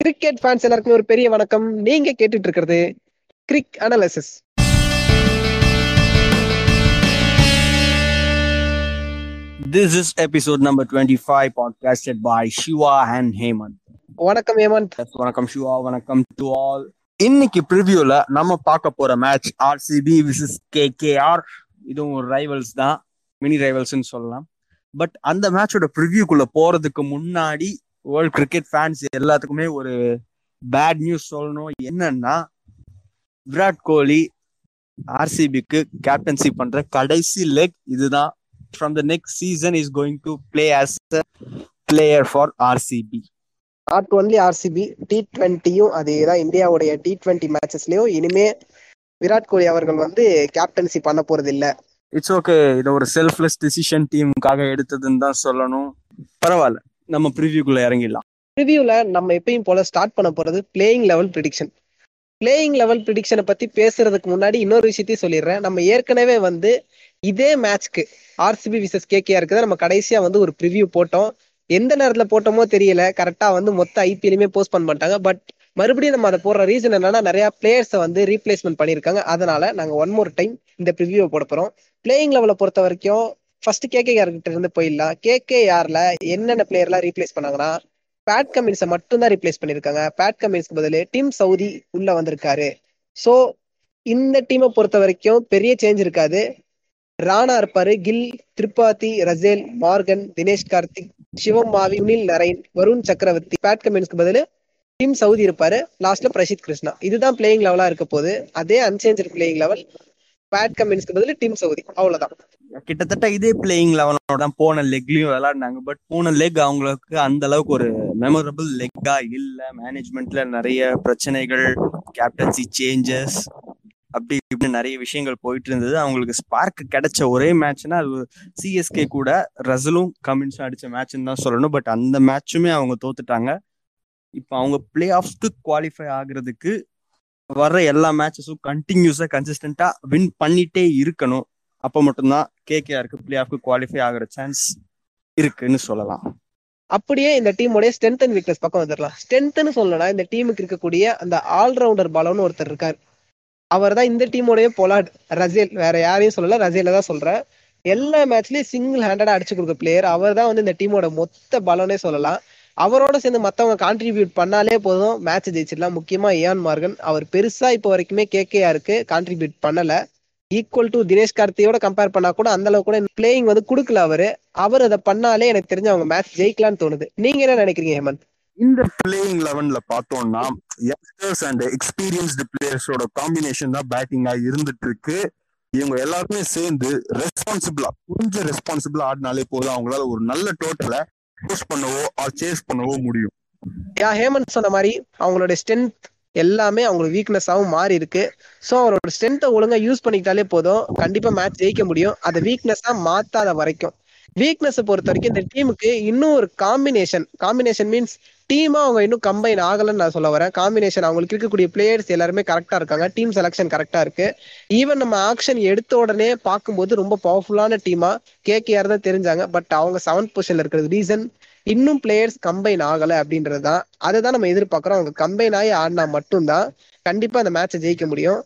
Cricket fans எல்லாருக்குமே ஒரு பெரிய வணக்கம். நீங்க கேட்டுட்டு இருக்கிறது Cric Analysis This is episode number 25 podcasted by Shiva and Hemant. வணக்கம் Yes, வணக்கம் சிவா வணக்கம் டு ஆல் இன்னைக்கு ப்ரிவியூல நம்ம பார்க்க போற மேட்ச் ஆர்சிபி விசஸ் கேகேஆர் இதுவும் ஒரு ரைவல்ஸ் தான். மினி ரைவல்ஸ்னு சொல்லலாம். பட் அந்த மேட்சோட ப்ரிவியூக்குள்ள போறதுக்கு முன்னாடி வேர்ல்ட் கிரிக்கெட் ஃபேன்ஸ் எல்லாத்துக்குமே ஒரு பேட் நியூஸ் சொல்லணும். என்னன்னா விராட் கோலி ஆர்சிபிக்கு கேப்டன்சி பண்ற கடைசி லெக் இதுதான். From the next season is going to play as player for RCB not only RCB T டுவெண்ட்டியும் அதே தான் இந்தியாவுடைய டி டுவெண்ட்டி மேட்சஸ்லயும் இனிமே விராட் கோலி அவர்கள் வந்து கேப்டன்சி பண்ண போறது இல்ல இட்ஸ் ஓகே இது ஒரு செல்ஃப்லெஸ் டிசிஷன் டீமுக்காக எடுத்ததுன்னு தான் சொல்லணும். பரவாயில்ல. நம்ம ப்ரிவியூக்குள்ள இறங்கிடலாம். ரிவ்யூல நம்ம எப்பயும் போல ஸ்டார்ட் பண்ண போறது playing level prediction playing level ப்ரிடிக்ஷனை பத்தி பேசுறதுக்கு முன்னாடி இன்னொரு விஷயத்தையும் சொல்லிடுறேன். நம்ம ஏற்கனவே வந்து இதே மேட்ச்க்கு ஆர்சிபி விசஸ் கேகேஆர் இருக்குது நம்ம கடைசியா வந்து ஒரு ப்ரிவியூ போட்டோம். எந்த நேரத்துல போட்டோமோ தெரியல. கரெக்டா வந்து மொத்த ஐபிஎலுமே போஸ்ட் பண்ண மாட்டாங்க. பட் மறுபடியும் நம்ம அதை போடுற ரீசன் என்னன்னா நிறைய பிளேயர்ஸை வந்து ரீப்ளேஸ்மெண்ட் பண்ணியிருக்காங்க. அதனால நாங்க ஒன் மோர் டைம் இந்த ப்ரிவியூவை போட போறோம். பிளேயிங் லெவலை பொறுத்த வரைக்கும் ஃபர்ஸ்ட் கேகேஆர் கிட்ட இருந்து போயிடலாம். கேகேஆர்ல என்னென்ன பிளேயர்லாம் ரீப்ளேஸ் பண்ணாங்கன்னா பேட் கமின்ஸை மட்டும் தான் ரீப்ளேஸ் பண்ணியிருக்காங்க. பேட் கமின்ஸ்க்கு பதில் டீம் சவுதி உள்ள வந்திருக்காரு. ஸோ இந்த டீமை பொறுத்த வரைக்கும் பெரிய சேஞ்ச் இருக்காது. ராணா இருப்பாரு. Gill Tripathi Russell Morgan Dinesh Karthik Shivam Mavi Sunil Narine Varun Chakravarthy Pat கமின்ஸ்க்கு பதில் டீம் சவுதி இருப்பாரு. லாஸ்ட்ல பிரசித் கிருஷ்ணா. இதுதான் பிளேயிங் லெவலா இருக்க போகுது. அதே அன்சேஞ்சர் பிளேயிங் லெவல் பேட் கமின்ஸ்க்கு பதில் டீம் சவுதி அவ்வளவுதான். கிட்டத்தட்ட இதே பிளேயிங் லெவனோட தான் போன லெக்லயும் விளையாடினாங்க. பட் போன லெக் அவங்களுக்கு அந்த அளவுக்கு ஒரு மெமரபிள் லெக்கா இல்ல. மேனேஜ்மெண்ட்ல நிறைய பிரச்சனைகள் கேப்டன்சி சேஞ்சஸ் அப்படி இப்படி நிறைய விஷயங்கள் போயிட்டு இருந்தது. அவங்களுக்கு ஸ்பார்க் கிடைச்ச ஒரே மேட்ச்னா அது சிஎஸ்கே கூட ரசலும் கமின்ஸும் அடிச்ச மேட்ச்னு தான் சொல்லணும். பட் அந்த மேட்சுமே அவங்க தோத்துட்டாங்க. இப்போ அவங்க பிளே ஆஃப்ஸ்க்கு குவாலிஃபை ஆகுறதுக்கு வர்ற எல்லா மேட்சஸும் கண்டினியூஸா கன்சிஸ்டண்டா வின் பண்ணிட்டே இருக்கணும். அப்போ மட்டும்தான் கேகேஆருக்கு பிளே ஆஃப்க்கு குவாலிஃபை ஆகிற சான்ஸ் இருக்குன்னு சொல்லலாம். அப்படியே இந்த டீமோடைய ஸ்ட்ரென்த் அண்ட் வீக்னஸ் பக்கம் வந்துடலாம். ஸ்ட்ரென்த்னு சொல்லணும்னா இந்த டீமுக்கு இருக்கக்கூடிய அந்த ஆல்ரவுண்டர் பாலம்னு ஒருத்தர் இருக்கார். அவர் தான் இந்த டீமுடைய பொலாட் ரசேல் வேற யாரையும் சொல்லல ரசேல தான் சொல்றேன். எல்லா மேட்ச்லயும் சிங்கிள் ஹேண்டடா அடிச்சு கொடுக்க பிளேயர் அவர் தான் வந்து இந்த டீமோட மொத்த பலனே சொல்லலாம். அவரோட சேர்ந்து மற்றவங்க கான்ட்ரிபியூட் பண்ணாலே போதும். மேட்ச் ஜெயிச்சிடலாம். முக்கியமா ஏன் மார்கன். அவர் பெருசா இப்போ வரைக்குமே கேகேஆருக்கு கான்ட்ரிபியூட் பண்ணல. ஈக்குவல் டு தினேஷ் கார்த்தியோட கம்பேர் பண்ணா கூட அந்த அளவுக்கு கூட பிளேயிங் வந்து கொடுக்கல அவரு. அவர் அதை பண்ணாலே எனக்கு தெரிஞ்ச அவங்க மேட்ச் ஜெயிக்கலாம்னு தோணுது. நீங்க என்ன நினைக்கிறீங்க ஹேமந்த்? இந்த பிளேயிங் லெவன்ல பார்த்தோம்னா யங்ஸ்டர்ஸ் அண்ட் எக்ஸ்பீரியன்ஸ்டு பிளேயர்ஸோட காம்பினேஷன் தான் பேட்டிங்கா இருந்துட்டு இருக்கு. இவங்க எல்லாருமே சேர்ந்து ரெஸ்பான்சிபிளா கொஞ்சம் ரெஸ்பான்சிபிளா ஆடினாலே போதும். அவங்களால ஒரு நல்ல டோட்டலை போஸ்ட் பண்ணவோ ஆர் சேஸ் பண்ணவோ முடியும். யா ஹேமந்த் சொன்ன மாதிரி அவங்களோட ஸ்ட்ரென்த் எல்லாமே அவங்களுக்கு வீக்னஸாகவும் மாறி இருக்கு. ஸோ அவரோட ஸ்ட்ரென்த்தை ஒழுங்கா யூஸ் பண்ணிக்கிட்டாலே போதும். கண்டிப்பா மேட்ச் ஜெயிக்க முடியும். அதை வீக்னஸாக மாத்தாத வரைக்கும். வீக்னஸை பொறுத்த வரைக்கும் இந்த டீமுக்கு இன்னும் ஒரு காம்பினேஷன் காம்பினேஷன் மீன்ஸ் டீமா அவங்க இன்னும் கம்பைன் ஆகலன்னு நான் சொல்ல வரேன். காம்பினேஷன் அவங்களுக்கு இருக்கக்கூடிய பிளேயர்ஸ் எல்லாருமே கரெக்டா இருக்காங்க. டீம் செலக்ஷன் கரெக்டா இருக்கு. ஈவன் நம்ம ஆக்ஷன் எடுத்த உடனே பார்க்கும்போது ரொம்ப பவர்ஃபுல்லான டீமா கேகேஆர் தான் தெரிஞ்சாங்க. பட் அவங்க செவன்த் பொசிஷன்ல இருக்கிறது ரீசன் இன்னும் பிளேயர்ஸ் கம்பைன் ஆகல அப்படின்றது தான். அதை தான் நம்ம எதிர்பார்க்குறோம். அவங்க கம்பைன் ஆகி ஆடினா மட்டும்தான் கண்டிப்பா அந்த மேட்சை ஜெயிக்க முடியும்.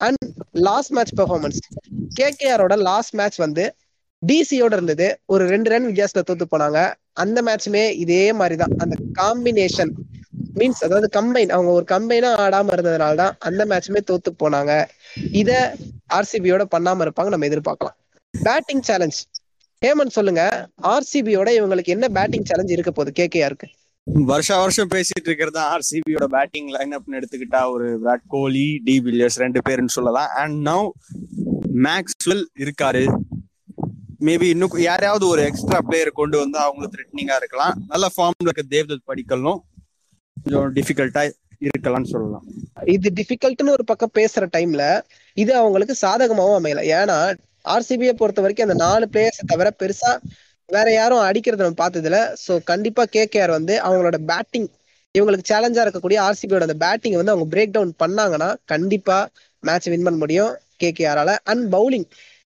அண்ட் லாஸ்ட் மேட்ச் பெர்ஃபார்மன்ஸ் கேகேஆரோட லாஸ்ட் மேட்ச் வந்து டிசியோட இருந்தது. ஒரு ரெண்டு ரன் வித்தியாசத்துல தோத்து போனாங்க. அந்த மேட்சுமே இதே மாதிரி தான் அந்த காம்பினேஷன் மீன்ஸ் அதாவது கம்பைன் அவங்க ஒரு கம்பைனா ஆடாம இருந்ததுனால தான் அந்த மேட்சுமே தோத்து போனாங்க. இத ஆர்சிபியோட பண்ணாம இருப்பாங்க. நம்ம எதிர்பார்க்கலாம். பேட்டிங் சேலஞ்ச் ஹேமன் சொல்லுங்க. ஆர்சிபியோட இவங்களுக்கு என்ன பேட்டிங் சேலஞ்ச் இருக்க போகுது? கேகேஆருக்கு வருஷா வருஷம் பேசிட்டு இருக்கிறது ஆர்சிபியோட பேட்டிங் லைன் அப்னு எடுத்துக்கிட்டா ஒரு விராட் கோலி டி வில்லியர்ஸ் ரெண்டு பேருன்னு சொல்லலாம். அண்ட் நவ் மேக்ஸ்வெல் இருக்காரு. மேபி இன்னும் யாரையாவது ஒரு எக்ஸ்ட்ரா பிளேயர் கொண்டு வந்து அவங்களும் த்ரெட்னிங்கா இருக்கலாம். நல்ல ஃபார்ம்ல இருக்க தேவ்தத் படிக்கலும் கொஞ்சம் டிஃபிகல்ட்டா இருக்கலாம்னு சொல்லலாம். இது டிஃபிகல்ட்னு ஒரு பக்கம் பேசுற டைம்ல இது அவங்களுக்கு சாதகமாவும் அமையல. ஏன்னா ஆர்சிபியை பொறுத்த வரைக்கும் அந்த நாலு பிளேயர்ஸ் தவிர பெருசா வேற யாரும் அடிக்கிறத நம்ம பார்த்ததுல சோ கண்டிப்பா கேகேஆர் வந்து அவங்களோட பேட்டிங் இவங்களுக்கு சேலஞ்சா இருக்கக்கூடிய ஆர்சிபியோட அந்த பேட்டிங் வந்து அவங்க பிரேக் டவுன் பண்ணாங்கன்னா கண்டிப்பா மேட்ச் வின் பண்ண முடியும். கேகேஆரால அண்ட் பவுலிங்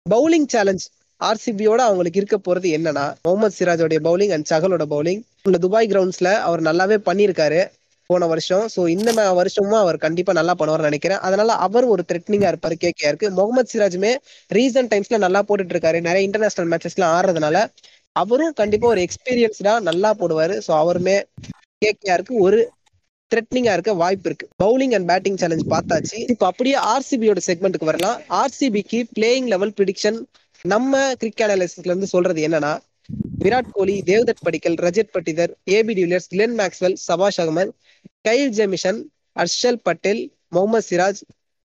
பவுலிங் சேலஞ்ச் ஆர்சிபியோட அவங்களுக்கு இருக்க போறது என்னன்னா முகமது சிராஜோடைய பவுலிங் அண்ட் சகலோட பவுலிங் இந்த துபாய் கிரவுண்ட்ஸ்ல அவர் நல்லாவே பண்ணியிருக்காரு போன வருஷம். ஸோ இந்த வருஷமும் அவர் கண்டிப்பா நல்லா பண்ணுவார்னு நினைக்கிறேன். அதனால அவர் ஒரு த்ரெட்னிங்கா இருப்பாரு கேகேஆருக்கு முகமது சிராஜுமே ரீசன்ட் டைம்ஸ்ல நல்லா போட்டுட்டு இருக்காரு நிறைய இன்டர்நேஷனல் மேட்சஸ்லாம் ஆடுறதுனால அவரும் கண்டிப்பா ஒரு எக்ஸ்பீரியன்ஸ்டா நல்லா போடுவாரு. ஸோ அவருமே கேகேஆருக்கு ஒரு த்ரெட்னிங்கா இருக்க வாய்ப்பு இருக்கு. பவுலிங் அண்ட் பேட்டிங் சேலஞ்ச் பார்த்தாச்சு. இப்போ அப்படியே ஆர்சிபியோட செக்மெண்ட்டுக்கு வரலாம். ஆர்சிபிக்கு பிளேயிங் லெவல் ப்ரிடிக்ஷன் நம்ம கிரிக்கெட் அனாலிசிஸ்ல இருந்து சொல்றது என்னன்னா Virat Kohli Devdutt Padikkal Rajat Patidar AB de Villiers Glenn Maxwell Shahbaz Ahmed Kyle Jamieson Harshal Patel Mohammed Siraj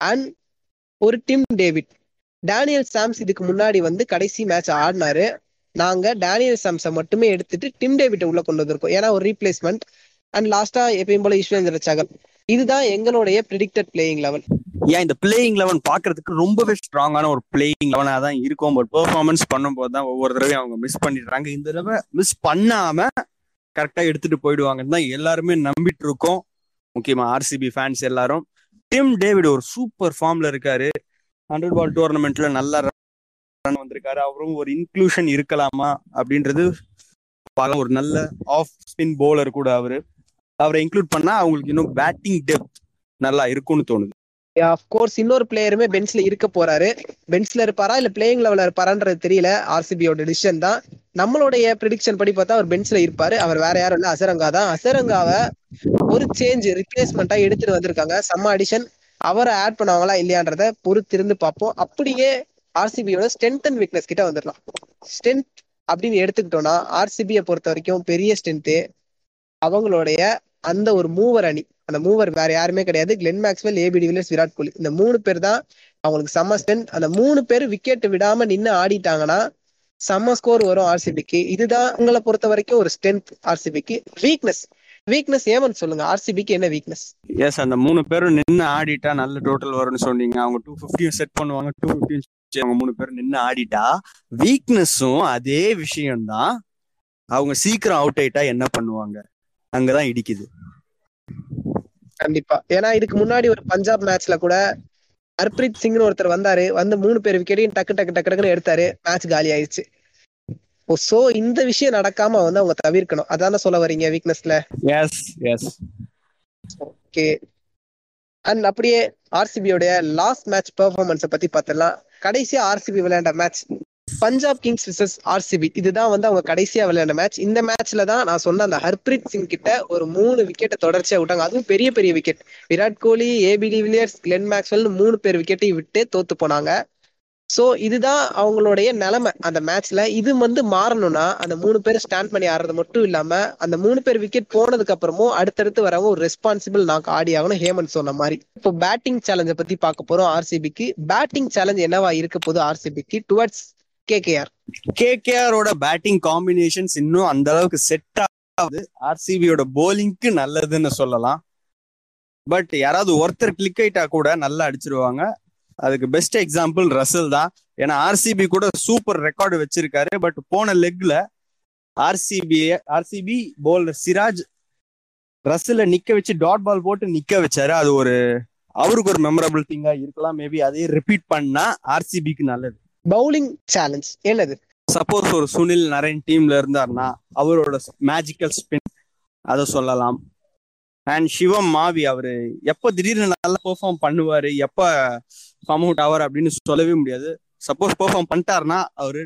and ஒரு டிம் டேவிட் டேனியல் சாம்ஸ் இதுக்கு முன்னாடி வந்து கடைசி மேட்ச் ஆடினாரு. நாங்க டேனியல் சாம்ஸை மட்டுமே எடுத்துட்டு டிம் டேவிட்டை உள்ள கொண்டு வந்திருக்கோம். ஏன்னா ஒரு ரீப்ளேஸ்மெண்ட் அண்ட் லாஸ்டா எப்பயும் போல ஈஸ்வரேந்திர சகல் இதுதான் எங்களுடைய ப்ரிடிக்டட் பிளேயிங் லெவல் ஏன் இந்த பிளேயிங் லெவன் பாக்குறதுக்கு ரொம்பவே ஸ்ட்ராங்கான ஒரு பிளேயிங் லெவனா தான் இருக்கும். பட் பெர்ஃபார்மன்ஸ் பண்ணும்போது தான் ஒவ்வொரு தடவையும் அவங்க மிஸ் பண்ணிடுறாங்க. இந்த தடவை மிஸ் பண்ணாம கரெக்டா எடுத்துட்டு போயிடுவாங்கன்னு தான் எல்லாருமே நம்பிட்டு இருக்கோம். முக்கியமா ஆர்சிபி ஃபேன்ஸ் எல்லாரும். டிம் டேவிட் ஒரு சூப்பர் ஃபார்ம்ல இருக்காரு. ஹண்ட்ரட் பால் டோர்னமெண்ட்ல நல்ல ரன் வந்திருக்காரு. அவரும் ஒரு இன்க்ளூஷன் இருக்கலாமா அப்படின்றது ஒரு நல்ல ஆஃப் ஸ்பின் போலர் கூட அவரு. அவரை இன்க்ளூட் பண்ணா அவங்களுக்கு இன்னும் பேட்டிங் டெப்த் நல்லா இருக்கும்னு தோணுது. கோர்ஸ் இன்னொரு பிளேயருமே பெஞ்ச்ல இருக்க போறாரு. பெஞ்ச்ல இருப்பாரா? இல்ல பிளேயிங் லெவல இருப்பாரான்றது தெரியல. ஆர்சிபியோட டிசிஷன் தான். நம்மளுடைய ப்ரிடிக்ஷன் படி பார்த்தா அவர் பெஞ்ச்ல இருப்பாரு. அவர் வேற யாரும் இல்ல அசரங்கா தான். அசரங்காவை ஒரு சேஞ்ச் ரிப்ளேஸ்மெண்டா எடுத்துட்டு வந்திருக்காங்க. சம்ம அடிஷன் அவரை ஆட் பண்ணுவாங்களா இல்லையான்றத பொறுத்திருந்து பார்ப்போம். அப்படியே ஆர்சிபியோட ஸ்ட்ரென்த் அண்ட் வீக்னஸ் கிட்ட வந்துடலாம். ஸ்ட்ரென்த் அப்படின்னு எடுத்துக்கிட்டோம்னா ஆர்சிபியை பொறுத்த வரைக்கும் பெரிய ஸ்ட்ரென்த்து அவங்களுடைய அந்த ஒரு மூவர் அணி. அந்த மூவர் வேற யாருமே கிடையாது. Glenn Maxwell AB de Villiers Virat Kohli. இந்த மூணு பேர் தான் அவங்களுக்கு செம்ம ஸ்ட்ரென்த் அந்த மூணு பேர் விக்கெட் விடாம நின்று ஆடிட்டாங்கன்னா செம்ம ஸ்கோர் வரும் ஆர்சிபிக்கு இதுதான் உங்களை பொறுத்த வரைக்கும் ஒரு ஸ்ட்ரென்த் ஆர்சிபிக்கு வீக்னஸ் வீக்னஸ் ஏமன் சொல்லுங்க. ஆர்சிபிக்கு என்ன வீக்னஸ் எஸ் அந்த மூணு பேரும் நின்று ஆடிட்டா நல்ல டோட்டல் வரும்னு சொன்னீங்க. அவங்க டூ ஃபிஃப்டியும் செட் பண்ணுவாங்க. டூ ஃபிஃப்டியும் அவங்க மூணு பேரும் நின்று ஆடிட்டா வீக்னஸும் அதே விஷயம்தான். அவங்க சீக்கிரம் அவுட் ஆயிட்டா என்ன பண்ணுவாங்க? அங்கதான் இடிக்குது. கண்டிப்பா. ஏன்னா இதுக்கு முன்னாடி ஒரு பஞ்சாப் மேட்ச்ல கூட ஹர்ப்ரீத் சிங்னு ஒருத்தர் வந்தாரு. வந்து மூணு பேர் விக்கெட்டையும் டக்கு டக்கு டக்கு டக்குன்னு எடுத்தாரு. மேட்ச் காலி ஆயிடுச்சு. சோ இந்த விஷயம் நடக்காம வந்து அவங்க தவிர்க்கணும். அதான சொல்ல வரீங்க வீக்னஸ்ல எஸ் எஸ் ஓகே. அண்ட் அப்படியே ஆர்சிபியோடைய லாஸ்ட் மேட்ச் பெர்ஃபார்மன்ஸை பத்தி பார்த்துடலாம் கடைசியா ஆர்சிபி விளையாண்ட match Punjab Kings versus RCB இதுதான் வந்து அவங்க கடைசியா விளையாண்ட மேட்ச் இந்த மேட்ச்ல தான் நான் சொன்ன அந்த ஹர்பிரீத் சிங் கிட்ட ஒரு மூணு விக்கெட்டை தொடர்ச்சியா விட்டாங்க. அதுவும் பெரிய பெரிய wicket Virat Kohli AB de Villiers Glenn Maxwell மூணு பேர் விக்கெட்டையும் விட்டு தோத்து போனாங்க. சோ இதுதான் அவங்களுடைய நிலைமை அந்த மேட்ச்ல இது வந்து மாறணும்னா அந்த மூணு பேர் ஸ்டாண்ட் பண்ணி ஆடுறது மட்டும் இல்லாம அந்த மூணு பேர் விக்கெட் போனதுக்கு அப்புறமும் அடுத்தடுத்து வரவும் ஒரு ரெஸ்பான்சிபிள் நாக்கு ஆடி ஆகணும். ஹேமந்த் சொன்ன மாதிரி. இப்போ பேட்டிங் சேலஞ்சை பத்தி பார்க்க போறோம் ஆர்சிபிக்கு பேட்டிங் சேலஞ்ச் என்னவா இருக்க போது ஆர்சிபிக்கு டுவர்ட்ஸ் கேகேஆர் கேகேஆரோட பேட்டிங் காம்பினேஷன்ஸ் இன்னும் அந்த அளவுக்கு செட் ஆகுது ஆர்சிபியோட போலிங்க்கு நல்லதுன்னு சொல்லலாம். பட் யாராவது ஒருத்தர் கிளிக் ஆயிட்டா கூட நல்லா அடிச்சிருவாங்க. அதுக்கு பெஸ்ட் எக்ஸாம்பிள் ரசல் தான். ஏன்னா ஆர்சிபி கூட சூப்பர் ரெக்கார்டு வச்சிருக்காரு. பட் போன லெக்ல ஆர்சிபி ஆர்சிபி போலர் சிராஜ் ரசல நிக்க வச்சு டாட் பால் போட்டு நிக்க வச்சாரு. அது ஒரு அவருக்கு ஒரு மெமரபிள் திங்கா இருக்கலாம். மேபி அதே ரிப்பீட் பண்ணா ஆர்சிபிக்கு நல்லது. பவுலிங் சேலஞ்ச் என்னது? சப்போஸ் ஒரு சுனில் நரேன் டீம்ல இருந்தாருன்னா அவரோட மேஜிக்கல் ஸ்பின் அதை சொல்லலாம். அண்ட் சிவம் மாவி அவரு எப்ப திடீர்னு நல்லா பெர்ஃபார்ம் பண்ணுவாரு எப்ப ஃபார்ம் அவுட் ஆவார் அப்படின்னு சொல்லவே முடியாது. சப்போஸ் பெர்ஃபார்ம் பண்ணிட்டாருன்னா அவரு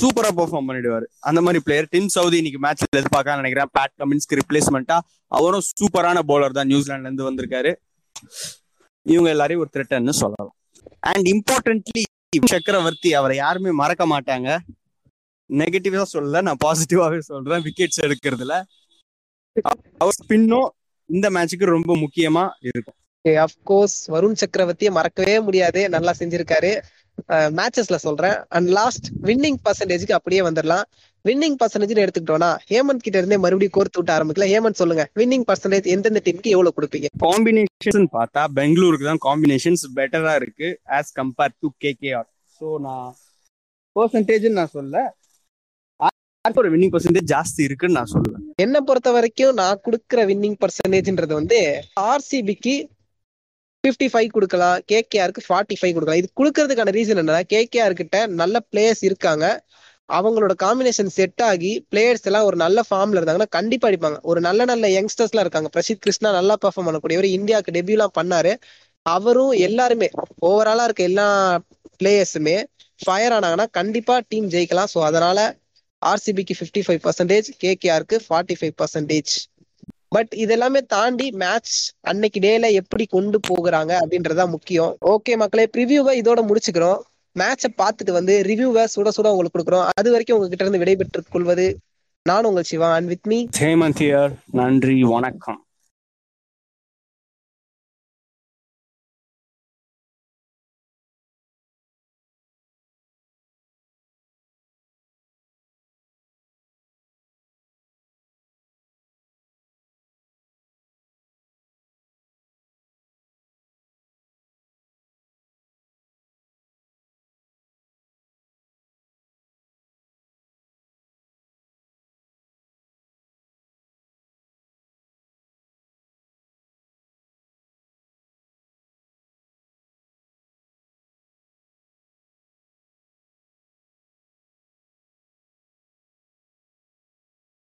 சூப்பரா பெர்ஃபார்ம் பண்ணிடுவாரு. அந்த மாதிரி பிளேயர் டிம் சவுதி இன்னைக்கு மேட்ச்ல எதிர்பார்க்க நினைக்கிறேன். பேட் கமின்ஸ்க்கு ரிப்ளேஸ்மெண்டா அவரும் சூப்பரான பவுலர் தான் நியூசிலாண்ட்ல இருந்து வந்திருக்காரு. இவங்க எல்லாரையும் ஒரு த்ரெட்டன்னு சொல்லலாம். அண்ட் இம்பார்ட்டன்ட்லி சக்கரவர்த்தி அவரை யாருமே மறக்க மாட்டாங்க. நெகட்டிவா சொல்லல நான் பாசிட்டிவாவே சொல்றேன். விக்கெட்ஸ் எடுக்கிறதுல. அவர் ஸ்பின்னும் இந்த மேட்சுக்கு ரொம்ப முக்கியமா இருக்கும். அப்கோர்ஸ் வருண் சக்கரவர்த்தியை மறக்கவே முடியாது. நல்லா செஞ்சிருக்காரு. மேட்சஸ்ல சொல்றேன். அண்ட் லாஸ்ட் வின்னிங் பர்சன்டேஜ்க்கு அப்படியே வந்துடலாம் வின்னிங் பர்சன்டேஜ் எடுத்துக்கிட்டோம்னா ஹேமந்த் கிட்ட இருந்தே மறுபடியும் கோர்த்து விட்டு ஆரம்பிக்கல ஹேமந்த் சொல்லுங்க வின்னிங் பர்சன்டேஜ் எந்தெந்த டீமுக்கு எவ்வளவு கொடுப்பீங்க? காம்பினேஷன் பார்த்தா பெங்களூருக்கு தான் காம்பினேஷன்ஸ் பெட்டரா இருக்கு as compare to KKR so நான் பர்சன்டேஜ் நான் சொல்ல ஒரு வின்னிங் பர்சன்டேஜ் ஜாஸ்தி இருக்குன்னு நான் சொல்லுவேன். என்ன பொறுத்த வரைக்கும் நான் கொடுக்குற வின்னிங் பர்சன்டேஜ்ன்றது வந்து ஆர்சிபிக்கு ஃபிஃப்டி ஃபைவ் கொடுக்கலாம் கேகேஆருக்கு ஃபார்ட்டி ஃபைவ் கொடுக்கலாம். இது கொடுக்கறதுக்கான ரீசன் என்னன்னா கேகேஆர் கிட்ட நல்ல பிளேயர்ஸ் இருக்காங்க. அவங்களோட காம்பினேஷன் செட் ஆகி பிளேயர்ஸ் எல்லாம் ஒரு நல்ல ஃபார்ம்ல இருந்தாங்கன்னா கண்டிப்பா அடிப்பாங்க. ஒரு நல்ல நல்ல யங்ஸ்டர்ஸ் எல்லாம் இருக்காங்க. பிரசித் கிருஷ்ணா நல்லா பெர்ஃபார்ம் பண்ணக்கூடியவர் இந்தியாவுக்கு டெபியூ எல்லாம் பண்ணாரு. அவரும் எல்லாருமே ஓவராலா இருக்க எல்லா பிளேயர்ஸுமே ஃபயர் ஆனாங்கன்னா கண்டிப்பா டீம் ஜெயிக்கலாம். ஸோ அதனால ஆர்சிபிக்கு ஃபிஃப்டி ஃபைவ் பர்சன்டேஜ் கேகேஆருக்கு ஃபார்ட்டி ஃபைவ் பர்சன்டேஜ் பட் இதெல்லாமே தாண்டி மேட்ச் அன்னைக்கு டேல எப்படி கொண்டு போகுறாங்க அப்படின்றதா முக்கியம். ஓகே மக்களே ப்ரிவியூவை இதோட முடிச்சுக்கிறோம். மேட்சை பார்த்துட்டு வந்து ரிவ்யூவை சுட சுட உங்களுக்கு கொடுக்குறோம். அது வரைக்கும் உங்ககிட்ட இருந்து விடைபெற்றுக் கொள்வது நான் உங்கள் Siva. And with me Hemant நன்றி வணக்கம்.